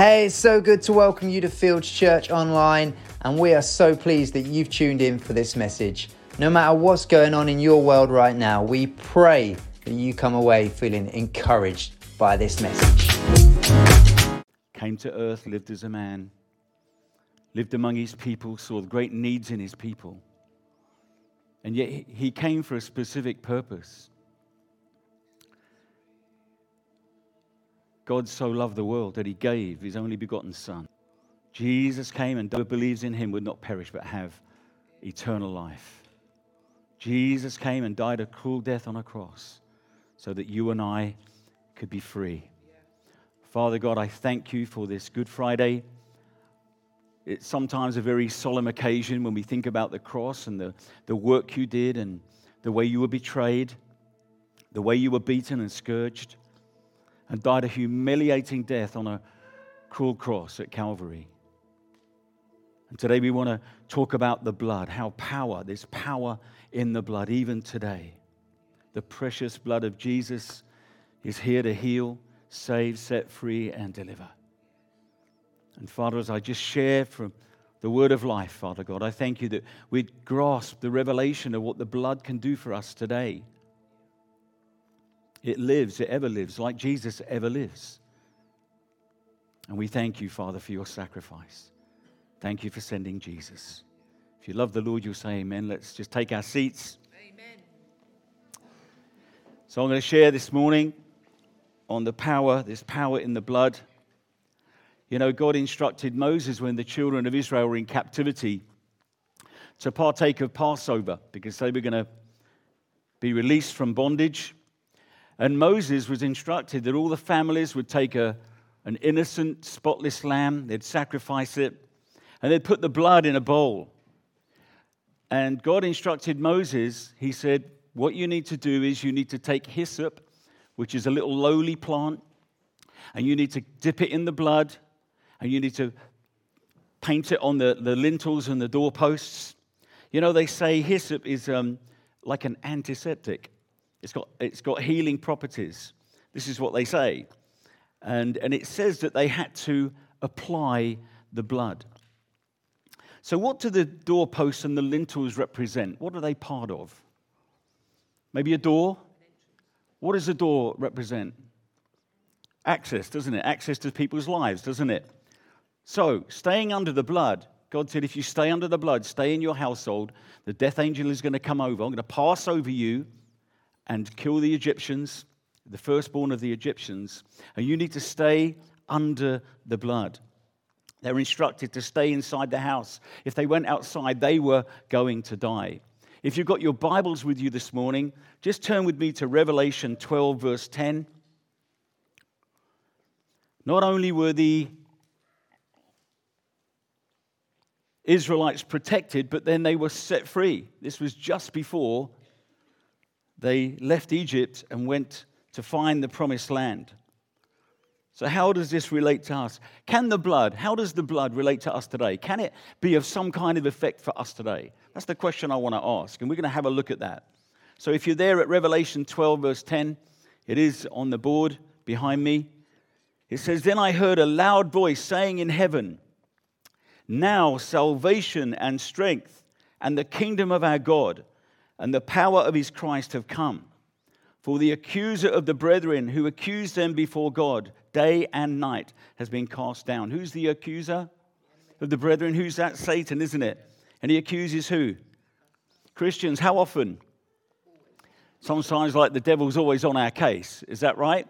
Hey, it's so good to welcome you to Fields Church Online, and we are so pleased that you've tuned in for this message. No matter what's going on in your world right now, we pray that you come away feeling encouraged by this message. Came to earth, lived as a man, lived among his people, saw the great needs in his people. And yet he came for a specific purpose. God so loved the world that he gave his only begotten Son. Jesus came, and whoever believes in him would not perish but have eternal life. Jesus came and died a cruel death on a cross so that you and I could be free. Father God, I thank you for this Good Friday. It's sometimes a very solemn occasion when we think about the cross and the, the work you did and the way you were betrayed, the way you were beaten and scourged and died a humiliating death on a cruel cross at Calvary. And today we want to talk about the blood, how power, there's power in the blood, even today. The precious blood of Jesus is here to heal, save, set free, and deliver. And Father, as I just share from the word of life, Father God, I thank you that we'd grasp the revelation of what the blood can do for us today. It lives, it ever lives, like Jesus ever lives. And we thank you, Father, for your sacrifice. Thank you for sending Jesus. If you love the Lord, you'll say amen. Let's just take our seats. Amen. So I'm going to share this morning on the power, this power in the blood. You know, God instructed Moses when the children of Israel were in captivity to partake of Passover because they were going to be released from bondage. And Moses was instructed that all the families would take a, an innocent, spotless lamb, they'd sacrifice it, and they'd put the blood in a bowl. And God instructed Moses, he said, What you need to do is you need to take hyssop, which is a little lowly plant, and you need to dip it in the blood, and you need to paint it on the, the lintels and the doorposts. You know, they say hyssop is um, like an antiseptic. It's got, it's got healing properties. This is what they say. And, and it says that they had to apply the blood. So, what do the doorposts and the lintels represent? What are they part of? Maybe a door? What does a door represent? Access, doesn't it? Access to people's lives, doesn't it? So, staying under the blood, God said, if you stay under the blood, stay in your household, the death angel is going to come over. I'm going to pass over you and kill the Egyptians, the firstborn of the Egyptians, and you need to stay under the blood. They're instructed to stay inside the house. If they went outside, they were going to die. If you've got your Bibles with you this morning, just turn with me to Revelation 12, verse 10. Not only were the Israelites protected, but then they were set free. This was just before they left Egypt and went to find the promised land. So, how does this relate to us? Can the blood, how does the blood relate to us today? Can it be of some kind of effect for us today? That's the question I want to ask, and we're going to have a look at that. So, if you're there at Revelation 12, verse 10, it is on the board behind me. It says, Then I heard a loud voice saying in heaven, Now salvation and strength and the kingdom of our God and the power of his Christ have come. For the accuser of the brethren who accused them before God day and night has been cast down. Who's the accuser of the brethren? Who's that? Satan, isn't it? And he accuses who? Christians. How often? Sometimes, like the devil's always on our case. Is that right?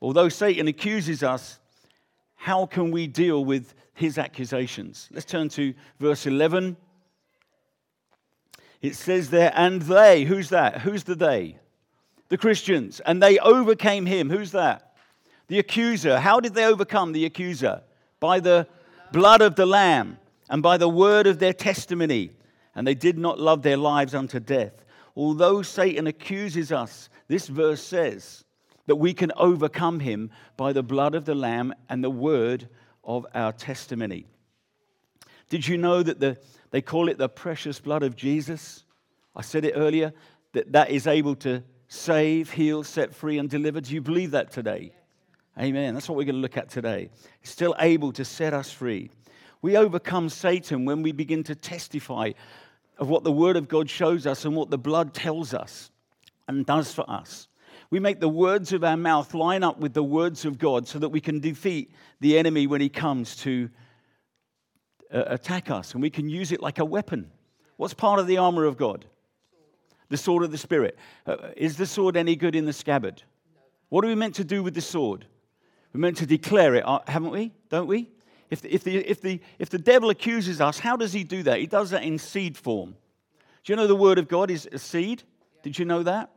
Although Satan accuses us, how can we deal with his accusations? Let's turn to verse 11. It says there, and they, who's that? Who's the they? The Christians. And they overcame him. Who's that? The accuser. How did they overcome the accuser? By the blood of the Lamb and by the word of their testimony. And they did not love their lives unto death. Although Satan accuses us, this verse says that we can overcome him by the blood of the Lamb and the word of our testimony. Did you know that the, they call it the precious blood of Jesus? I said it earlier that that is able to save, heal, set free, and deliver. Do you believe that today? Amen. That's what we're going to look at today. It's still able to set us free. We overcome Satan when we begin to testify of what the Word of God shows us and what the blood tells us and does for us. We make the words of our mouth line up with the words of God so that we can defeat the enemy when he comes to uh, attack us and we can use it like a weapon. What's part of the armor of God? The sword of the Spirit. Uh, is the sword any good in the scabbard? What are we meant to do with the sword? We're meant to declare it, uh, haven't we? Don't we? If the, if, the, if, the, if the devil accuses us, how does he do that? He does that in seed form. Do you know the word of God is a seed? Did you know that?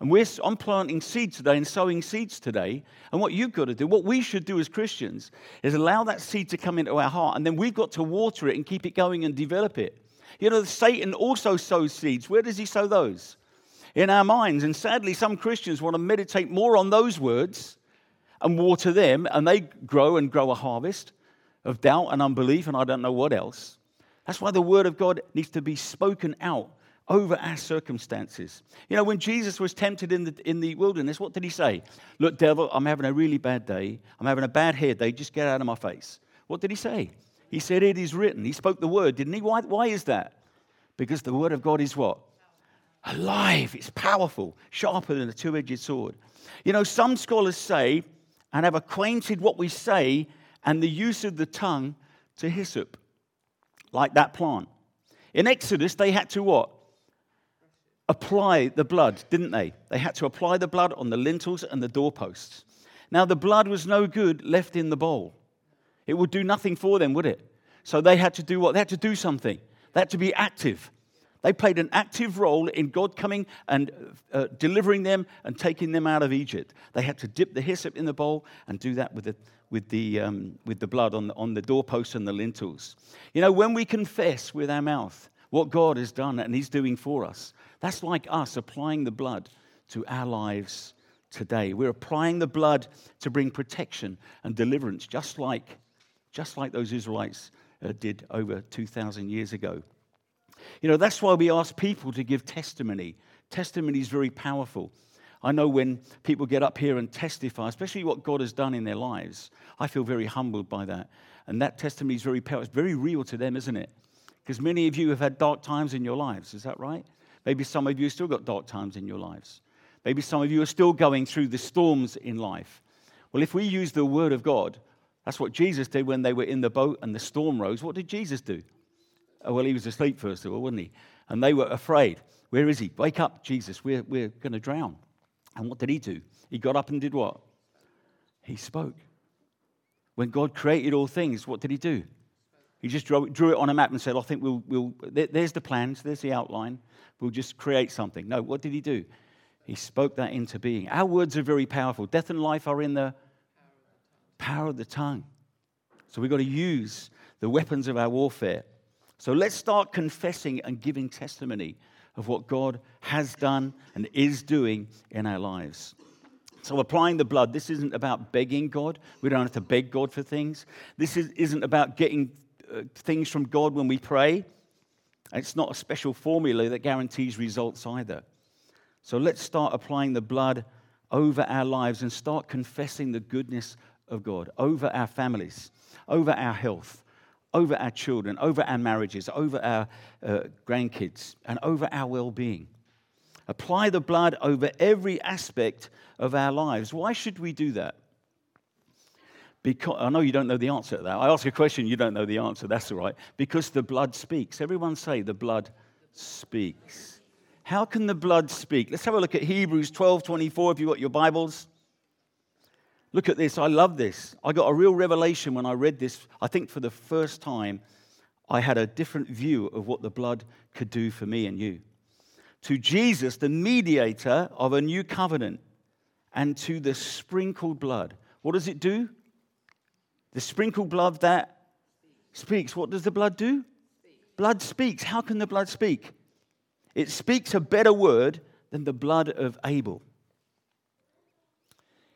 And we're, I'm planting seeds today and sowing seeds today. And what you've got to do, what we should do as Christians, is allow that seed to come into our heart. And then we've got to water it and keep it going and develop it. You know, Satan also sows seeds. Where does he sow those? In our minds. And sadly, some Christians want to meditate more on those words and water them, and they grow and grow a harvest of doubt and unbelief, and I don't know what else. That's why the word of God needs to be spoken out over our circumstances. You know, when Jesus was tempted in the, in the wilderness, what did he say? Look, devil, I'm having a really bad day. I'm having a bad hair day. Just get out of my face. What did he say? He said, It is written. He spoke the word, didn't he? Why, why is that? Because the word of God is what? Alive. It's powerful, sharper than a two edged sword. You know, some scholars say and have acquainted what we say and the use of the tongue to hyssop, like that plant. In Exodus, they had to what? Apply the blood, didn't they? They had to apply the blood on the lintels and the doorposts. Now, the blood was no good left in the bowl. It would do nothing for them, would it? So they had to do what? They had to do something. They had to be active. They played an active role in God coming and uh, delivering them and taking them out of Egypt. They had to dip the hyssop in the bowl and do that with the, with the, um, with the blood on the, on the doorposts and the lintels. You know, when we confess with our mouth what God has done and He's doing for us, that's like us applying the blood to our lives today. We're applying the blood to bring protection and deliverance, just like, just like those Israelites uh, did over 2,000 years ago. You know, that's why we ask people to give testimony. Testimony is very powerful. I know when people get up here and testify, especially what God has done in their lives, I feel very humbled by that. And that testimony is very powerful. It's very real to them, isn't it? Because many of you have had dark times in your lives. Is that right? Maybe some of you still got dark times in your lives. Maybe some of you are still going through the storms in life. Well, if we use the word of God, that's what Jesus did when they were in the boat and the storm rose. What did Jesus do? Oh, well, he was asleep first of all, wasn't he? And they were afraid. Where is he? Wake up, Jesus. We're, we're going to drown. And what did he do? He got up and did what? He spoke. When God created all things, what did he do? He just drew, drew it on a map and said, I think we'll, we'll, there's the plans, there's the outline. We'll just create something. No, what did he do? He spoke that into being. Our words are very powerful. Death and life are in the power of the tongue. So we've got to use the weapons of our warfare. So let's start confessing and giving testimony of what God has done and is doing in our lives. So, applying the blood, this isn't about begging God. We don't have to beg God for things. This is, isn't about getting things from God when we pray. It's not a special formula that guarantees results either. So let's start applying the blood over our lives and start confessing the goodness of God over our families, over our health, over our children, over our marriages, over our uh, grandkids, and over our well being. Apply the blood over every aspect of our lives. Why should we do that? Because, I know you don't know the answer to that. I ask a question, you don't know the answer. That's all right. Because the blood speaks. Everyone say, the blood speaks. How can the blood speak? Let's have a look at Hebrews 12 24 if you've got your Bibles. Look at this. I love this. I got a real revelation when I read this. I think for the first time, I had a different view of what the blood could do for me and you. To Jesus, the mediator of a new covenant, and to the sprinkled blood. What does it do? The sprinkled blood that speaks. What does the blood do? Blood speaks. How can the blood speak? It speaks a better word than the blood of Abel.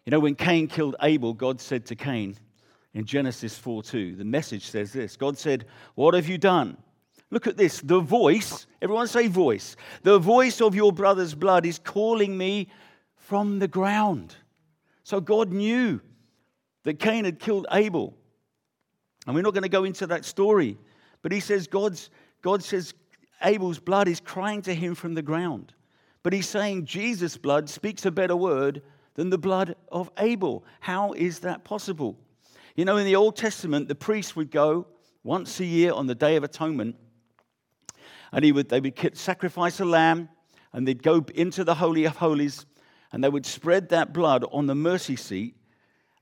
You know, when Cain killed Abel, God said to Cain in Genesis 4 2, the message says this God said, What have you done? Look at this. The voice, everyone say voice. The voice of your brother's blood is calling me from the ground. So God knew that Cain had killed Abel. And we're not going to go into that story, but he says God's, God says Abel's blood is crying to him from the ground. But he's saying Jesus' blood speaks a better word than the blood of Abel. How is that possible? You know, in the Old Testament, the priest would go once a year on the Day of Atonement, and he would, they would sacrifice a lamb, and they'd go into the Holy of Holies, and they would spread that blood on the mercy seat,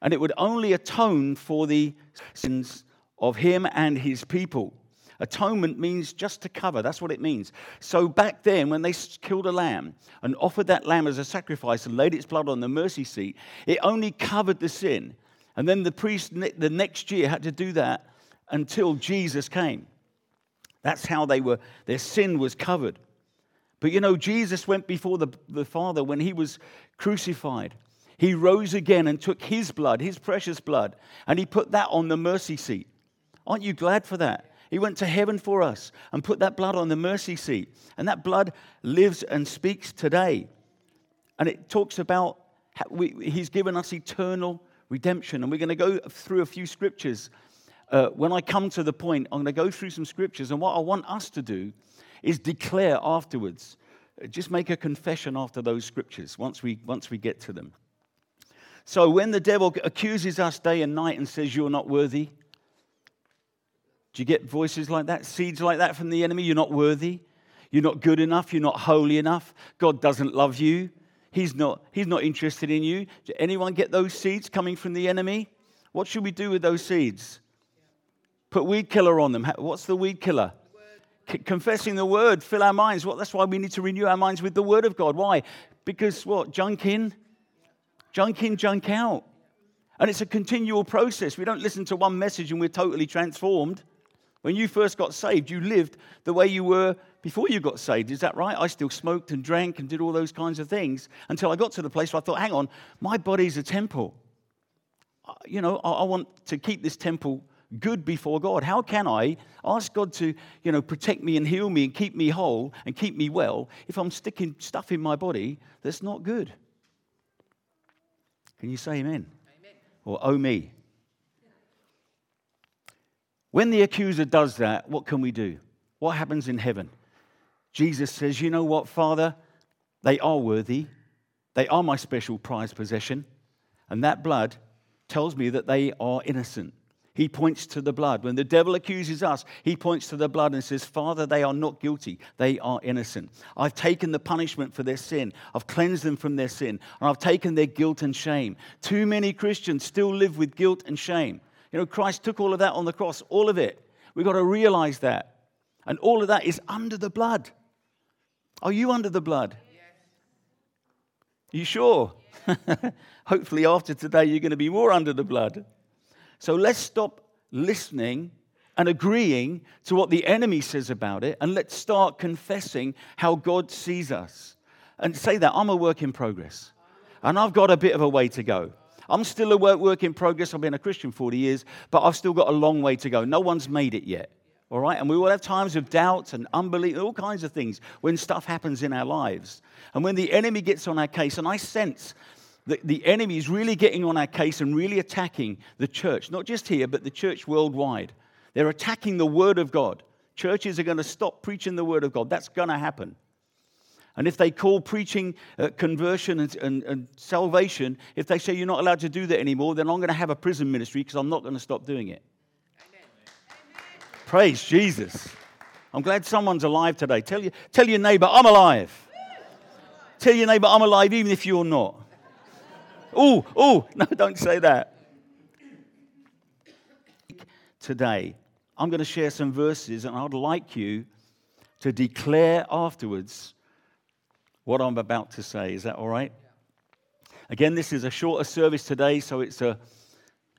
and it would only atone for the sins of him and his people. Atonement means just to cover. That's what it means. So back then, when they killed a lamb and offered that lamb as a sacrifice and laid its blood on the mercy seat, it only covered the sin. And then the priest the next year had to do that until Jesus came. That's how they were, their sin was covered. But you know, Jesus went before the, the Father when he was crucified. He rose again and took his blood, his precious blood, and he put that on the mercy seat. Aren't you glad for that? He went to heaven for us and put that blood on the mercy seat. And that blood lives and speaks today. And it talks about we, He's given us eternal redemption. And we're going to go through a few scriptures. Uh, when I come to the point, I'm going to go through some scriptures. And what I want us to do is declare afterwards. Just make a confession after those scriptures once we, once we get to them. So when the devil accuses us day and night and says, You're not worthy, do you get voices like that, seeds like that from the enemy? You're not worthy. You're not good enough. You're not holy enough. God doesn't love you. He's not, he's not interested in you. Did anyone get those seeds coming from the enemy? What should we do with those seeds? Put weed killer on them. What's the weed killer? C- confessing the word, fill our minds. Well, that's why we need to renew our minds with the word of God. Why? Because what? Junk in, junk in, junk out. And it's a continual process. We don't listen to one message and we're totally transformed. When you first got saved, you lived the way you were before you got saved. Is that right? I still smoked and drank and did all those kinds of things until I got to the place where I thought, hang on, my body's a temple. Uh, you know, I, want to keep this temple good before God. How can I ask God to, you know, protect me and heal me and keep me whole and keep me well if I'm sticking stuff in my body that's not good? Can you say amen? amen. Or oh me? When the accuser does that, what can we do? What happens in heaven? Jesus says, You know what, Father? They are worthy. They are my special prized possession. And that blood tells me that they are innocent. He points to the blood. When the devil accuses us, he points to the blood and says, Father, they are not guilty. They are innocent. I've taken the punishment for their sin. I've cleansed them from their sin. And I've taken their guilt and shame. Too many Christians still live with guilt and shame. You know, Christ took all of that on the cross, all of it. We've got to realize that. And all of that is under the blood. Are you under the blood? Yes. You sure? Yes. Hopefully, after today, you're going to be more under the blood. So let's stop listening and agreeing to what the enemy says about it, and let's start confessing how God sees us. And say that I'm a work in progress, and I've got a bit of a way to go. I'm still a work, in progress. I've been a Christian 40 years, but I've still got a long way to go. No one's made it yet. All right? And we will have times of doubt and unbelief, all kinds of things when stuff happens in our lives. And when the enemy gets on our case, and I sense that the enemy is really getting on our case and really attacking the church, not just here, but the church worldwide. They're attacking the Word of God. Churches are going to stop preaching the Word of God. That's going to happen. And if they call preaching uh, conversion and, and, and, salvation, if they say you're not allowed to do that anymore, then I'm going to have a prison ministry because I'm not going to stop doing it. Amen. Praise Jesus. I'm glad someone's alive today. Tell, you, tell your neighbor, I'm alive. Tell your neighbor, I'm alive, even if you're not. Oh, oh, no, don't say that. Today, I'm going to share some verses, and I'd like you to declare afterwards what I'm about to say. Is that all right? Again, this is a shorter service today, so it's a,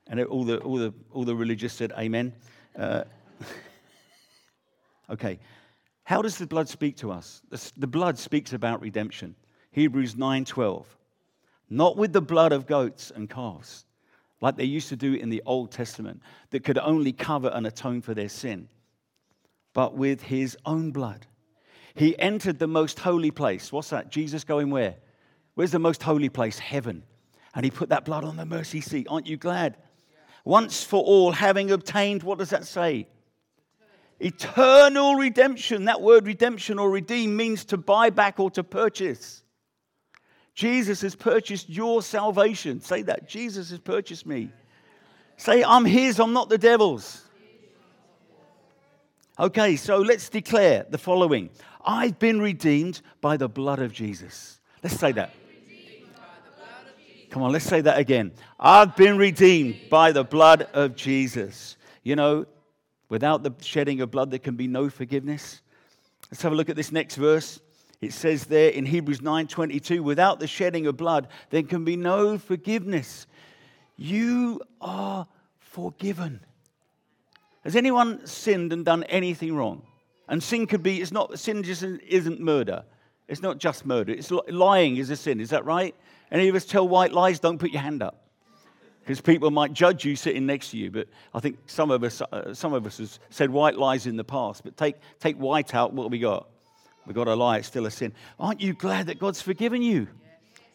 and all the, all the, all the religious said amen. Uh, okay. How does the blood speak to us? The blood speaks about redemption. Hebrews 9:12. Not with the blood of goats and calves, like they used to do in the Old Testament, that could only cover and atone for their sin, but with his own blood he entered the most holy place. What's that? Jesus going where? Where's the most holy place? Heaven. And he put that blood on the mercy seat. Aren't you glad? once for all, having obtained, what does that say? Eternal redemption. That word redemption or redeem means to buy back or to purchase. Jesus has purchased your salvation. Say that. Jesus has purchased me. Say, I'm his, I'm not the devil's. Okay, so let's declare the following I've been redeemed by the blood of Jesus. Let's say that. Come on, let's say that again. I've been redeemed by the blood of Jesus. You know, without the shedding of blood, there can be no forgiveness. Let's have a look at this next verse. It says there in Hebrews 9:22, without the shedding of blood, there can be no forgiveness. You are forgiven. Has anyone sinned and done anything wrong? And sin could be, it's not, sin just isn't murder. It's not just murder. It's lying is a sin. Is that right? Any of us tell white lies? Don't put your hand up. Because people might judge you sitting next to you. But I think some of us, uh, some of us have said white lies in the past. But take, take white out, what have we got? We've got a lie, it's still a sin. Aren't you glad that God's forgiven you?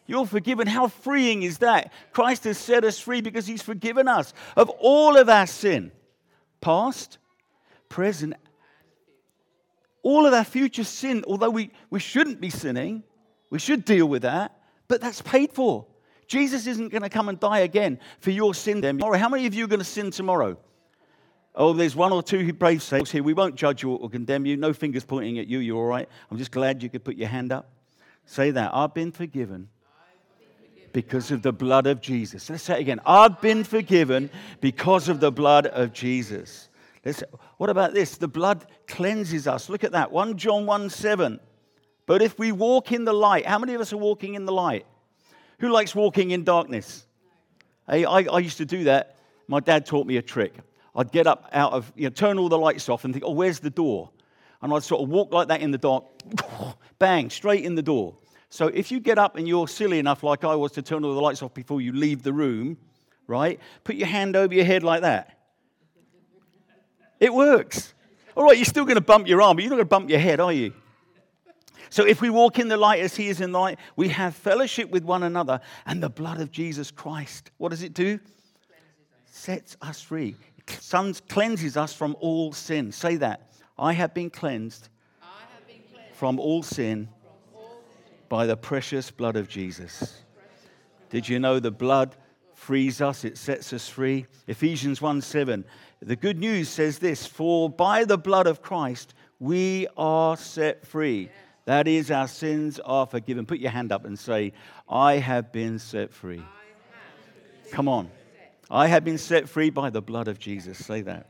You're forgiven. How freeing is that? Christ has set us free because he's forgiven us of all of our sin, past, present, all of our future sin, although we, we shouldn't be sinning, we should deal with that, but that's paid for. Jesus isn't going to come and die again for your sin tomorrow. How many of you are going to sin tomorrow? Oh, there's one or two brave saints here. We won't judge you or condemn you. No fingers pointing at you. You're all right. I'm just glad you could put your hand up. Say that. I've been forgiven because of the blood of Jesus. Let's say it again. I've been forgiven because of the blood of Jesus. Let's, what about this? The blood cleanses us. Look at that. 1 John 1 7. But if we walk in the light, how many of us are walking in the light? Who likes walking in darkness? Hey, I, I used to do that. My dad taught me a trick. I'd get up out of, you know, turn all the lights off and think, oh, where's the door? And I'd sort of walk like that in the dark, bang, straight in the door. So if you get up and you're silly enough, like I was, to turn all the lights off before you leave the room, right? Put your hand over your head like that. It works. All right, you're still going to bump your arm, but you're not going to bump your head, are you? So if we walk in the light as he is in the light, we have fellowship with one another, and the blood of Jesus Christ, what does it do? Sets us free. Cleanses us from all sin. Say that. I have been cleansed, have been cleansed from, all sin, from all sin by the precious blood of Jesus. Did you know the blood frees us? It sets us free. Ephesians 1 7. The good news says this For by the blood of Christ we are set free. That is, our sins are forgiven. Put your hand up and say, I have been set free. Come on. I have been set free by the blood of Jesus. Say that.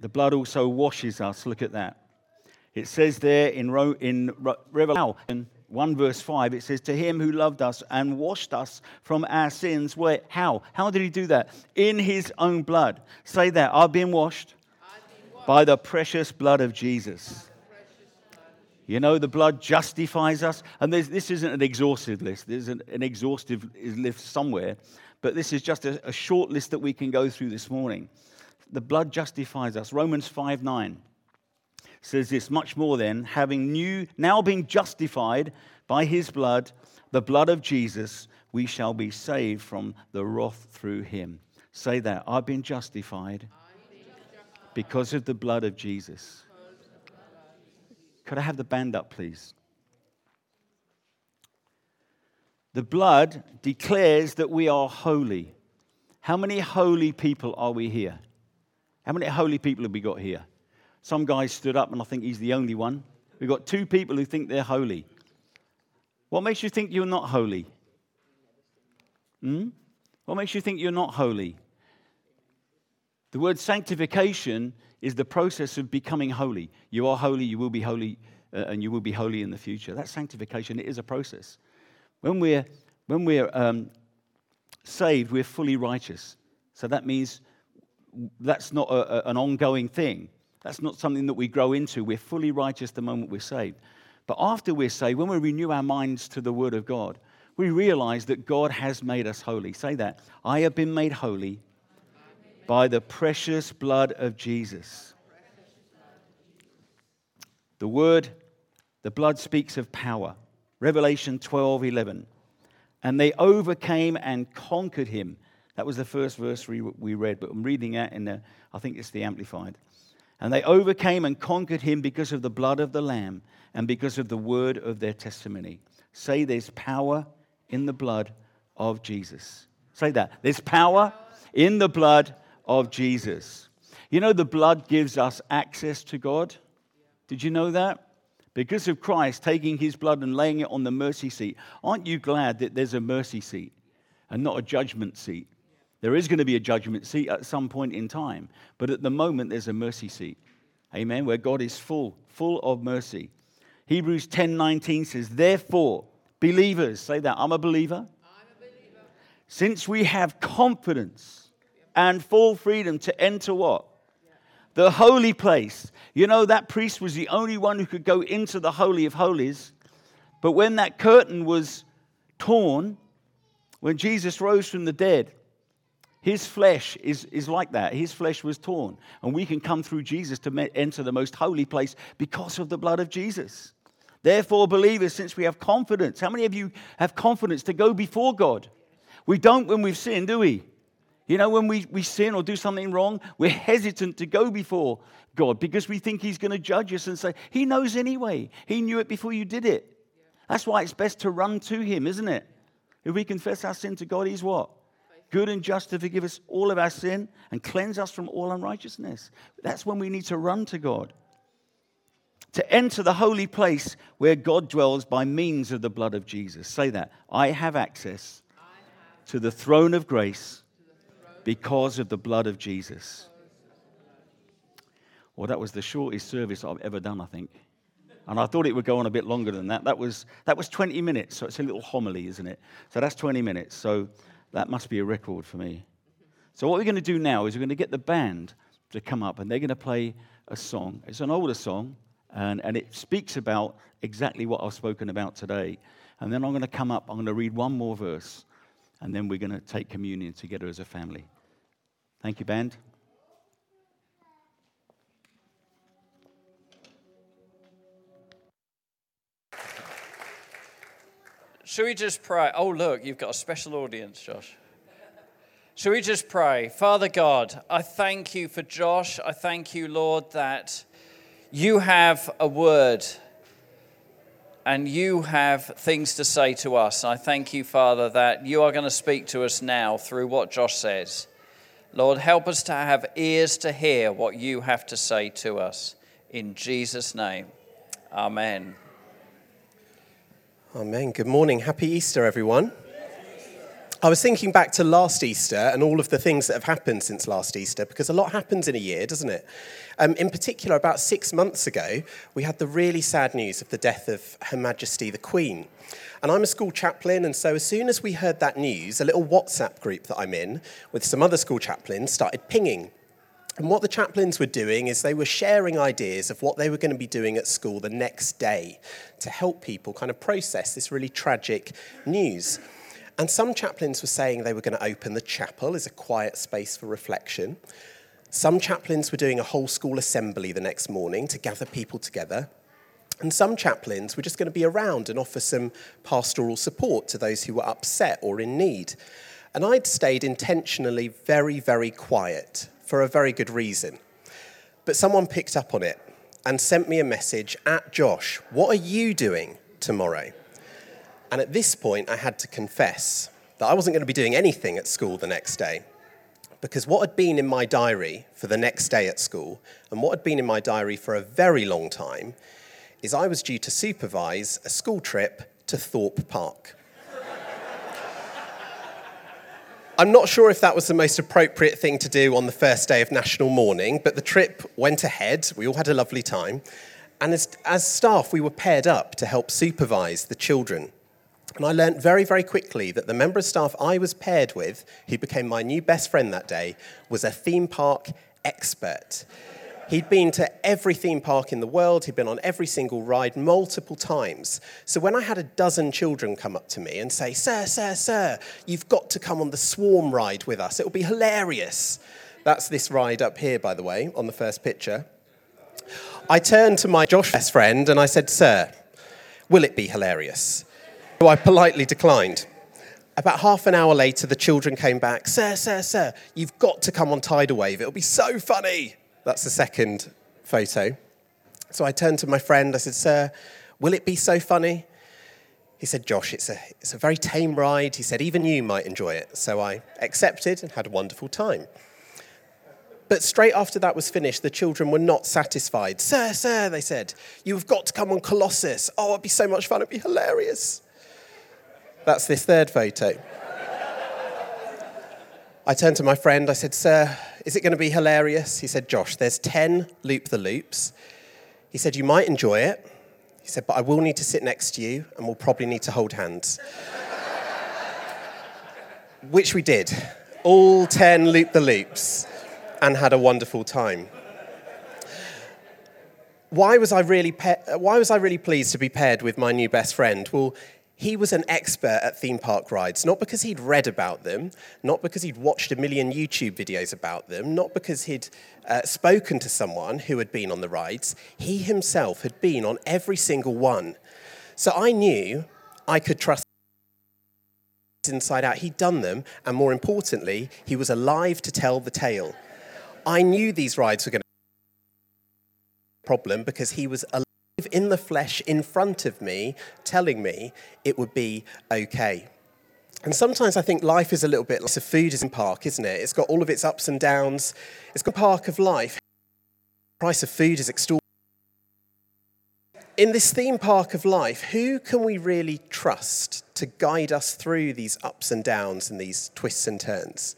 The blood also washes us. Look at that. It says there in, in Revelation 1 verse 5, it says, To him who loved us and washed us from our sins. Where, how? How did he do that? In his own blood. Say that. I've been washed, I've been washed by the precious blood of Jesus. You know, the blood justifies us. And this isn't an exhaustive list, there's an, an exhaustive list somewhere. But this is just a, a short list that we can go through this morning. The blood justifies us. Romans 5 9 says this much more then, having new, now been justified by his blood, the blood of Jesus, we shall be saved from the wrath through him. Say that. I've been justified because of the blood of Jesus. Could I have the band up, please? The blood declares that we are holy. How many holy people are we here? How many holy people have we got here? Some guy stood up, and I think he's the only one. We've got two people who think they're holy. What makes you think you're not holy? Hmm? What makes you think you're not holy? The word sanctification is the process of becoming holy. You are holy, you will be holy, uh, and you will be holy in the future. That's sanctification. It is a process. When we're, when we're um, saved, we're fully righteous. So that means that's not a, a, an ongoing thing. That's not something that we grow into. We're fully righteous the moment we're saved. But after we're saved, when we renew our minds to the Word of God, we realize that God has made us holy. Say that. I have been made holy by the precious blood of Jesus. The word, the blood speaks of power. Revelation 12 11. And they overcame and conquered him. That was the first verse we, we read, but I'm reading that in the, I think it's the Amplified. And they overcame and conquered him because of the blood of the Lamb and because of the word of their testimony. Say, there's power in the blood of Jesus. Say that. There's power in the blood of Jesus. You know, the blood gives us access to God. Did you know that? Because of Christ taking his blood and laying it on the mercy seat. Aren't you glad that there's a mercy seat and not a judgment seat? There is going to be a judgment seat at some point in time, but at the moment there's a mercy seat. Amen. Where God is full, full of mercy. Hebrews 10:19 says, "Therefore, believers, say that, I'm a believer. I'm a believer. Since we have confidence and full freedom to enter what? The holy place. You know, that priest was the only one who could go into the Holy of Holies. But when that curtain was torn, when Jesus rose from the dead, his flesh is, is like that. His flesh was torn. And we can come through Jesus to enter the most holy place because of the blood of Jesus. Therefore, believers, since we have confidence, how many of you have confidence to go before God? We don't when we've sinned, do we? You know, when we, we sin or do something wrong, we're hesitant to go before God because we think He's going to judge us and say, He knows anyway. He knew it before you did it. That's why it's best to run to Him, isn't it? If we confess our sin to God, He's what? good and just to forgive us all of our sin and cleanse us from all unrighteousness. That's when we need to run to God. To enter the holy place where God dwells by means of the blood of Jesus. Say that. I have access to the throne of grace because of the blood of Jesus. Well, that was the shortest service I've ever done, I think. And I thought it would go on a bit longer than that. That was, that was 20 minutes, so it's a little homily, isn't it? So that's 20 minutes. So that must be a record for me. So, what we're going to do now is we're going to get the band to come up and they're going to play a song. It's an older song and, and it speaks about exactly what I've spoken about today. And then I'm going to come up, I'm going to read one more verse, and then we're going to take communion together as a family. Thank you, band. Should we just pray? Oh, look, you've got a special audience, Josh. Should we just pray? Father God, I thank you for Josh. I thank you, Lord, that you have a word and you have things to say to us. I thank you, Father, that you are going to speak to us now through what Josh says. Lord, help us to have ears to hear what you have to say to us. In Jesus' name, amen. Amen. Good morning. Happy Easter, everyone. I was thinking back to last Easter and all of the things that have happened since last Easter, because a lot happens in a year, doesn't it? Um, in particular, about six months ago, we had the really sad news of the death of Her Majesty the Queen. And I'm a school chaplain, and so as soon as we heard that news, a little WhatsApp group that I'm in with some other school chaplains started pinging and what the chaplains were doing is they were sharing ideas of what they were going to be doing at school the next day to help people kind of process this really tragic news. And some chaplains were saying they were going to open the chapel as a quiet space for reflection. Some chaplains were doing a whole school assembly the next morning to gather people together. And some chaplains were just going to be around and offer some pastoral support to those who were upset or in need. And I'd stayed intentionally very, very quiet for a very good reason. But someone picked up on it and sent me a message at Josh, What are you doing tomorrow? And at this point, I had to confess that I wasn't going to be doing anything at school the next day. Because what had been in my diary for the next day at school, and what had been in my diary for a very long time, is I was due to supervise a school trip to Thorpe Park. I'm not sure if that was the most appropriate thing to do on the first day of national mourning, but the trip went ahead. We all had a lovely time. And as, as staff, we were paired up to help supervise the children. And I learnt very, very quickly that the member of staff I was paired with, who became my new best friend that day, was a theme park expert. He'd been to every theme park in the world, he'd been on every single ride multiple times. So when I had a dozen children come up to me and say, Sir, sir, sir, you've got to come on the swarm ride with us, it'll be hilarious. That's this ride up here, by the way, on the first picture. I turned to my Josh best friend and I said, Sir, will it be hilarious? So I politely declined. About half an hour later, the children came back. Sir, sir, sir, you've got to come on Tidal Wave. It'll be so funny. That's the second photo. So I turned to my friend. I said, Sir, will it be so funny? He said, Josh, it's a, it's a very tame ride. He said, even you might enjoy it. So I accepted and had a wonderful time. But straight after that was finished, the children were not satisfied. Sir, sir, they said, you've got to come on Colossus. Oh, it'd be so much fun. It'd be hilarious. That's this third photo. I turned to my friend. I said, Sir, is it going to be hilarious? He said, Josh, there's 10 loop the loops. He said, You might enjoy it. He said, But I will need to sit next to you and we'll probably need to hold hands. Which we did. All 10 loop the loops and had a wonderful time. Why was, I really why was I really pleased to be paired with my new best friend? Well, he was an expert at theme park rides, not because he'd read about them, not because he'd watched a million YouTube videos about them, not because he'd uh, spoken to someone who had been on the rides. He himself had been on every single one. So I knew I could trust inside out. He'd done them, and more importantly, he was alive to tell the tale. I knew these rides were going to be a problem because he was alive in the flesh in front of me, telling me it would be okay. And sometimes I think life is a little bit like a food is in park, isn't it? It's got all of its ups and downs. It's got a park of life. The price of food is extraordinary. In this theme park of life, who can we really trust to guide us through these ups and downs and these twists and turns?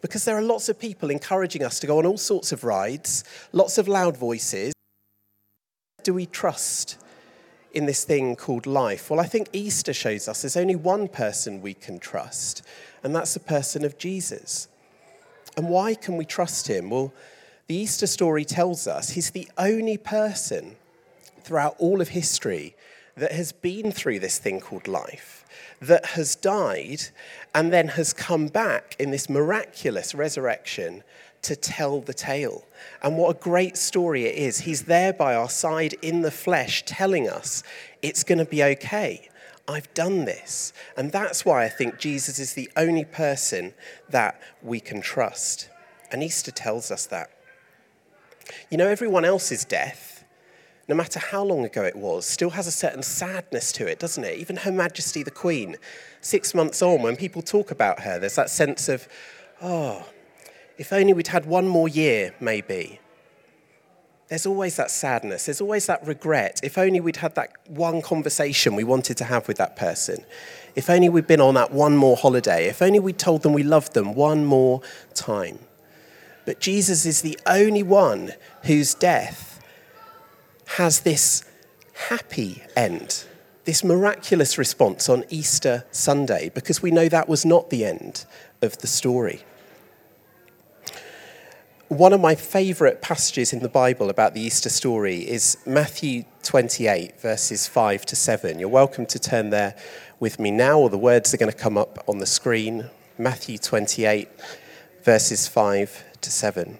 Because there are lots of people encouraging us to go on all sorts of rides, lots of loud voices do we trust in this thing called life? Well, I think Easter shows us there's only one person we can trust, and that's the person of Jesus. And why can we trust him? Well, the Easter story tells us he's the only person throughout all of history that has been through this thing called life, that has died, and then has come back in this miraculous resurrection to tell the tale. And what a great story it is. He's there by our side in the flesh, telling us it's going to be okay. I've done this. And that's why I think Jesus is the only person that we can trust. And Easter tells us that. You know, everyone else's death, no matter how long ago it was, still has a certain sadness to it, doesn't it? Even Her Majesty the Queen, six months on, when people talk about her, there's that sense of, oh, if only we'd had one more year, maybe. There's always that sadness, there's always that regret. If only we'd had that one conversation we wanted to have with that person. If only we'd been on that one more holiday. If only we'd told them we loved them one more time. But Jesus is the only one whose death has this happy end, this miraculous response on Easter Sunday, because we know that was not the end of the story. One of my favourite passages in the Bible about the Easter story is Matthew 28, verses 5 to 7. You're welcome to turn there with me now, or the words are going to come up on the screen. Matthew 28, verses 5 to 7.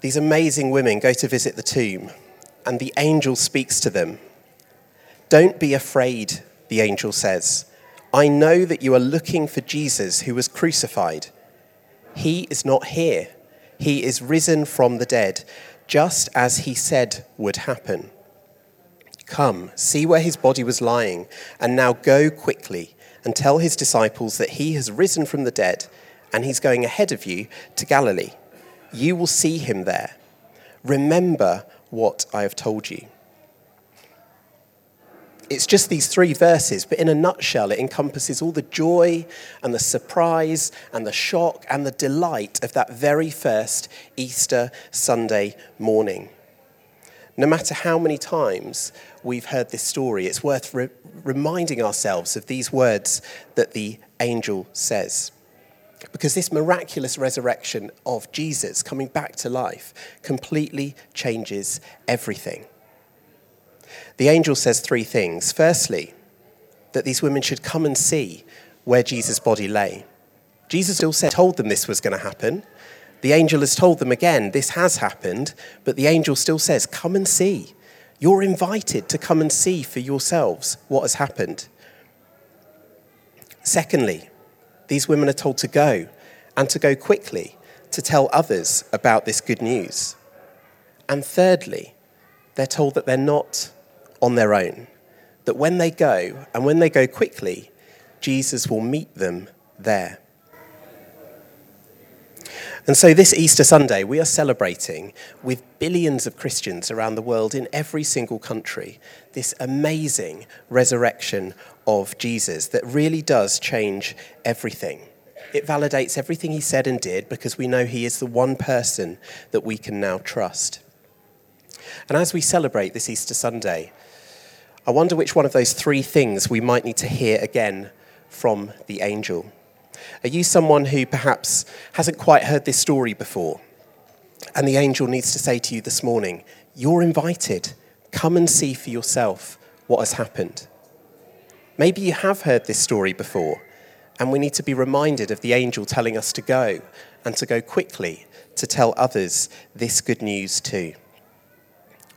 These amazing women go to visit the tomb, and the angel speaks to them. Don't be afraid, the angel says. I know that you are looking for Jesus who was crucified. He is not here. He is risen from the dead, just as he said would happen. Come, see where his body was lying, and now go quickly and tell his disciples that he has risen from the dead, and he's going ahead of you to Galilee. You will see him there. Remember what I have told you. It's just these three verses, but in a nutshell, it encompasses all the joy and the surprise and the shock and the delight of that very first Easter Sunday morning. No matter how many times we've heard this story, it's worth re- reminding ourselves of these words that the angel says. Because this miraculous resurrection of Jesus coming back to life completely changes everything. The angel says three things. Firstly, that these women should come and see where Jesus' body lay. Jesus still said, told them this was going to happen. The angel has told them again, this has happened, but the angel still says, Come and see. You're invited to come and see for yourselves what has happened. Secondly, these women are told to go and to go quickly to tell others about this good news. And thirdly, they're told that they're not on their own, that when they go, and when they go quickly, Jesus will meet them there. And so, this Easter Sunday, we are celebrating with billions of Christians around the world in every single country this amazing resurrection of Jesus that really does change everything. It validates everything he said and did because we know he is the one person that we can now trust. And as we celebrate this Easter Sunday, I wonder which one of those three things we might need to hear again from the angel. Are you someone who perhaps hasn't quite heard this story before? And the angel needs to say to you this morning, You're invited. Come and see for yourself what has happened. Maybe you have heard this story before, and we need to be reminded of the angel telling us to go and to go quickly to tell others this good news too.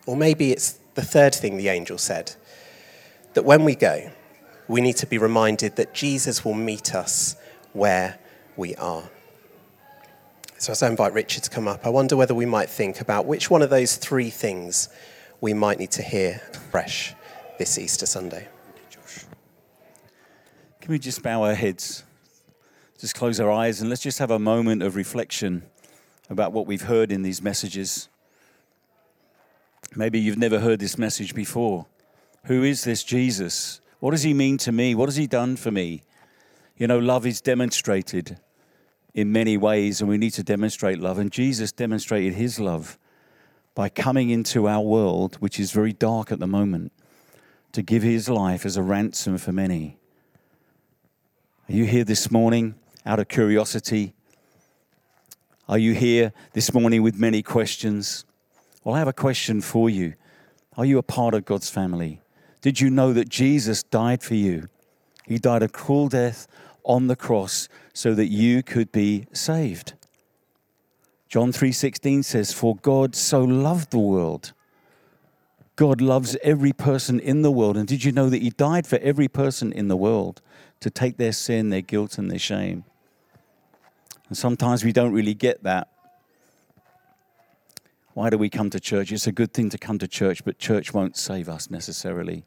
Or maybe it's the third thing the angel said that when we go, we need to be reminded that Jesus will meet us where we are. So, as I invite Richard to come up, I wonder whether we might think about which one of those three things we might need to hear fresh this Easter Sunday. Can we just bow our heads, just close our eyes, and let's just have a moment of reflection about what we've heard in these messages? Maybe you've never heard this message before. Who is this Jesus? What does he mean to me? What has he done for me? You know, love is demonstrated in many ways, and we need to demonstrate love. And Jesus demonstrated his love by coming into our world, which is very dark at the moment, to give his life as a ransom for many. Are you here this morning out of curiosity? Are you here this morning with many questions? Well, I have a question for you. Are you a part of God's family? Did you know that Jesus died for you? He died a cruel death on the cross so that you could be saved. John 3:16 says, "For God so loved the world." God loves every person in the world. And did you know that he died for every person in the world to take their sin, their guilt and their shame? And sometimes we don't really get that. Why do we come to church? It's a good thing to come to church, but church won't save us necessarily.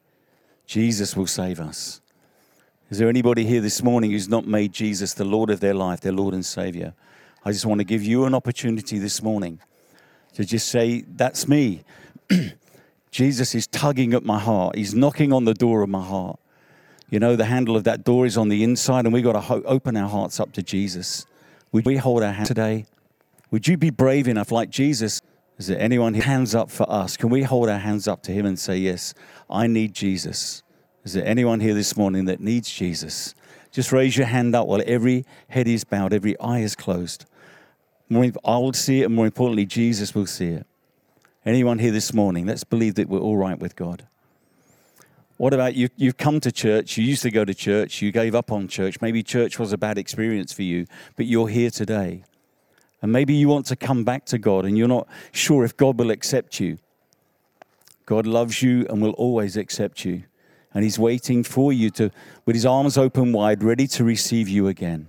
Jesus will save us. Is there anybody here this morning who's not made Jesus the Lord of their life, their Lord and Savior? I just want to give you an opportunity this morning to just say, That's me. Jesus is tugging at my heart. He's knocking on the door of my heart. You know, the handle of that door is on the inside, and we've got to ho- open our hearts up to Jesus. Would we hold our hand today? Would you be brave enough, like Jesus, is there anyone who hands up for us? Can we hold our hands up to him and say, Yes, I need Jesus? Is there anyone here this morning that needs Jesus? Just raise your hand up while every head is bowed, every eye is closed. More, I will see it, and more importantly, Jesus will see it. Anyone here this morning? Let's believe that we're all right with God. What about you? You've come to church, you used to go to church, you gave up on church. Maybe church was a bad experience for you, but you're here today. And maybe you want to come back to God and you're not sure if God will accept you. God loves you and will always accept you. And He's waiting for you to, with His arms open wide, ready to receive you again.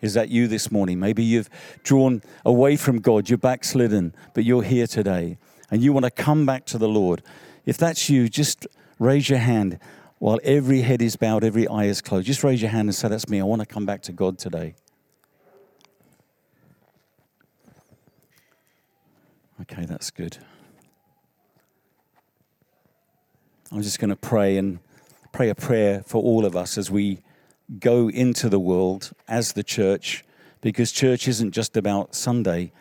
Is that you this morning? Maybe you've drawn away from God, you're backslidden, but you're here today and you want to come back to the Lord. If that's you, just raise your hand while every head is bowed, every eye is closed. Just raise your hand and say, That's me. I want to come back to God today. Okay, that's good. I'm just going to pray and pray a prayer for all of us as we go into the world as the church, because church isn't just about Sunday,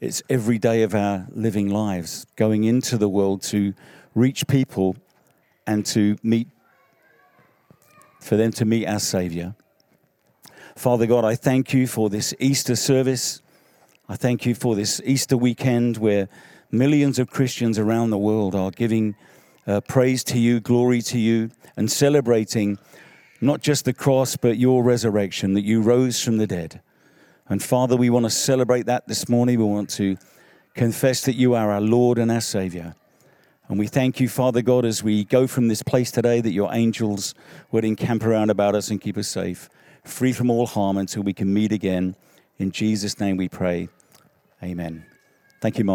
it's every day of our living lives, going into the world to reach people and to meet, for them to meet our Savior. Father God, I thank you for this Easter service. I thank you for this Easter weekend where millions of Christians around the world are giving uh, praise to you, glory to you, and celebrating not just the cross, but your resurrection, that you rose from the dead. And Father, we want to celebrate that this morning. We want to confess that you are our Lord and our Savior. And we thank you, Father God, as we go from this place today, that your angels would encamp around about us and keep us safe, free from all harm until we can meet again. In Jesus' name we pray. Amen. Thank you, Mark.